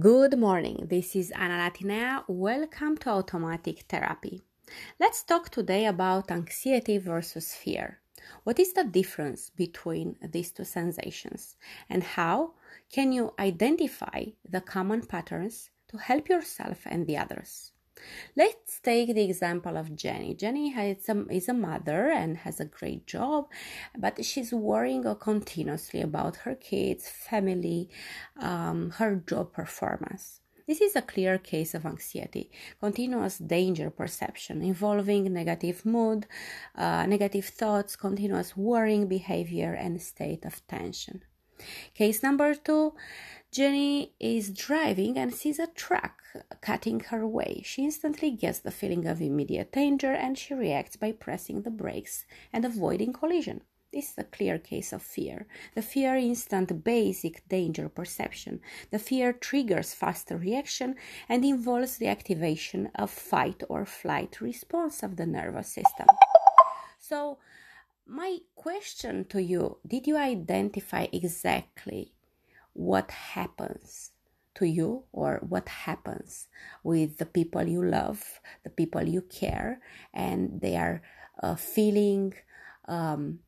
Good morning. This is Anna Latinea. Welcome to Automatic Therapy. Let's talk today about anxiety versus fear. What is the difference between these two sensations and how can you identify the common patterns to help yourself and the others? Let's take the example of Jenny. Jenny is a mother and has a great job, but she's worrying continuously about her kids, family, um, her job performance. This is a clear case of anxiety, continuous danger perception involving negative mood, uh, negative thoughts, continuous worrying behavior, and state of tension. Case number two Jenny is driving and sees a truck cutting her way. She instantly gets the feeling of immediate danger and she reacts by pressing the brakes and avoiding collision. This is a clear case of fear. The fear instant basic danger perception. The fear triggers faster reaction and involves the activation of fight or flight response of the nervous system. So, my question to you did you identify exactly what happens to you or what happens with the people you love, the people you care, and they are uh, feeling um,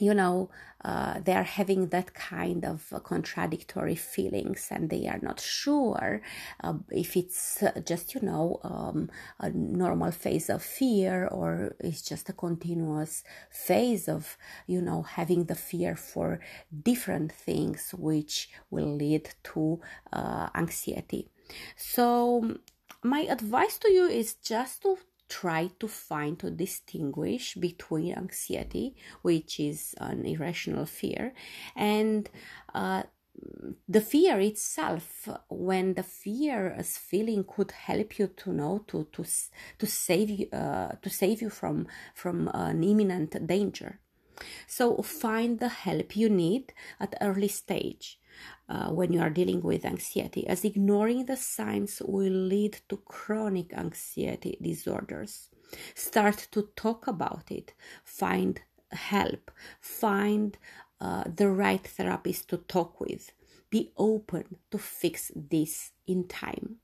you know, uh, they are having that kind of contradictory feelings and they are not sure uh, if it's uh, just, you know, um, a normal phase of fear or it's just a continuous phase of, you know, having the fear for different things which will lead to uh, anxiety. So, my advice to you is just to try to find to distinguish between anxiety, which is an irrational fear, and uh, the fear itself when the fear as feeling could help you to know to to to save you uh, to save you from from an imminent danger so find the help you need at early stage uh, when you are dealing with anxiety, as ignoring the signs will lead to chronic anxiety disorders. Start to talk about it, find help, find uh, the right therapist to talk with. Be open to fix this in time.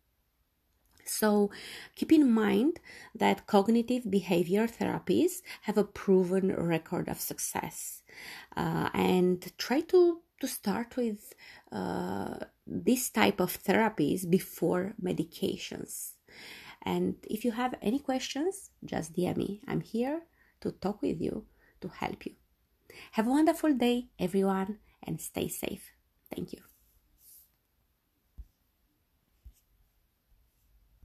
So keep in mind that cognitive behavior therapies have a proven record of success uh, and try to to start with uh, this type of therapies before medications. And if you have any questions, just DM me. I'm here to talk with you, to help you. Have a wonderful day, everyone, and stay safe. Thank you.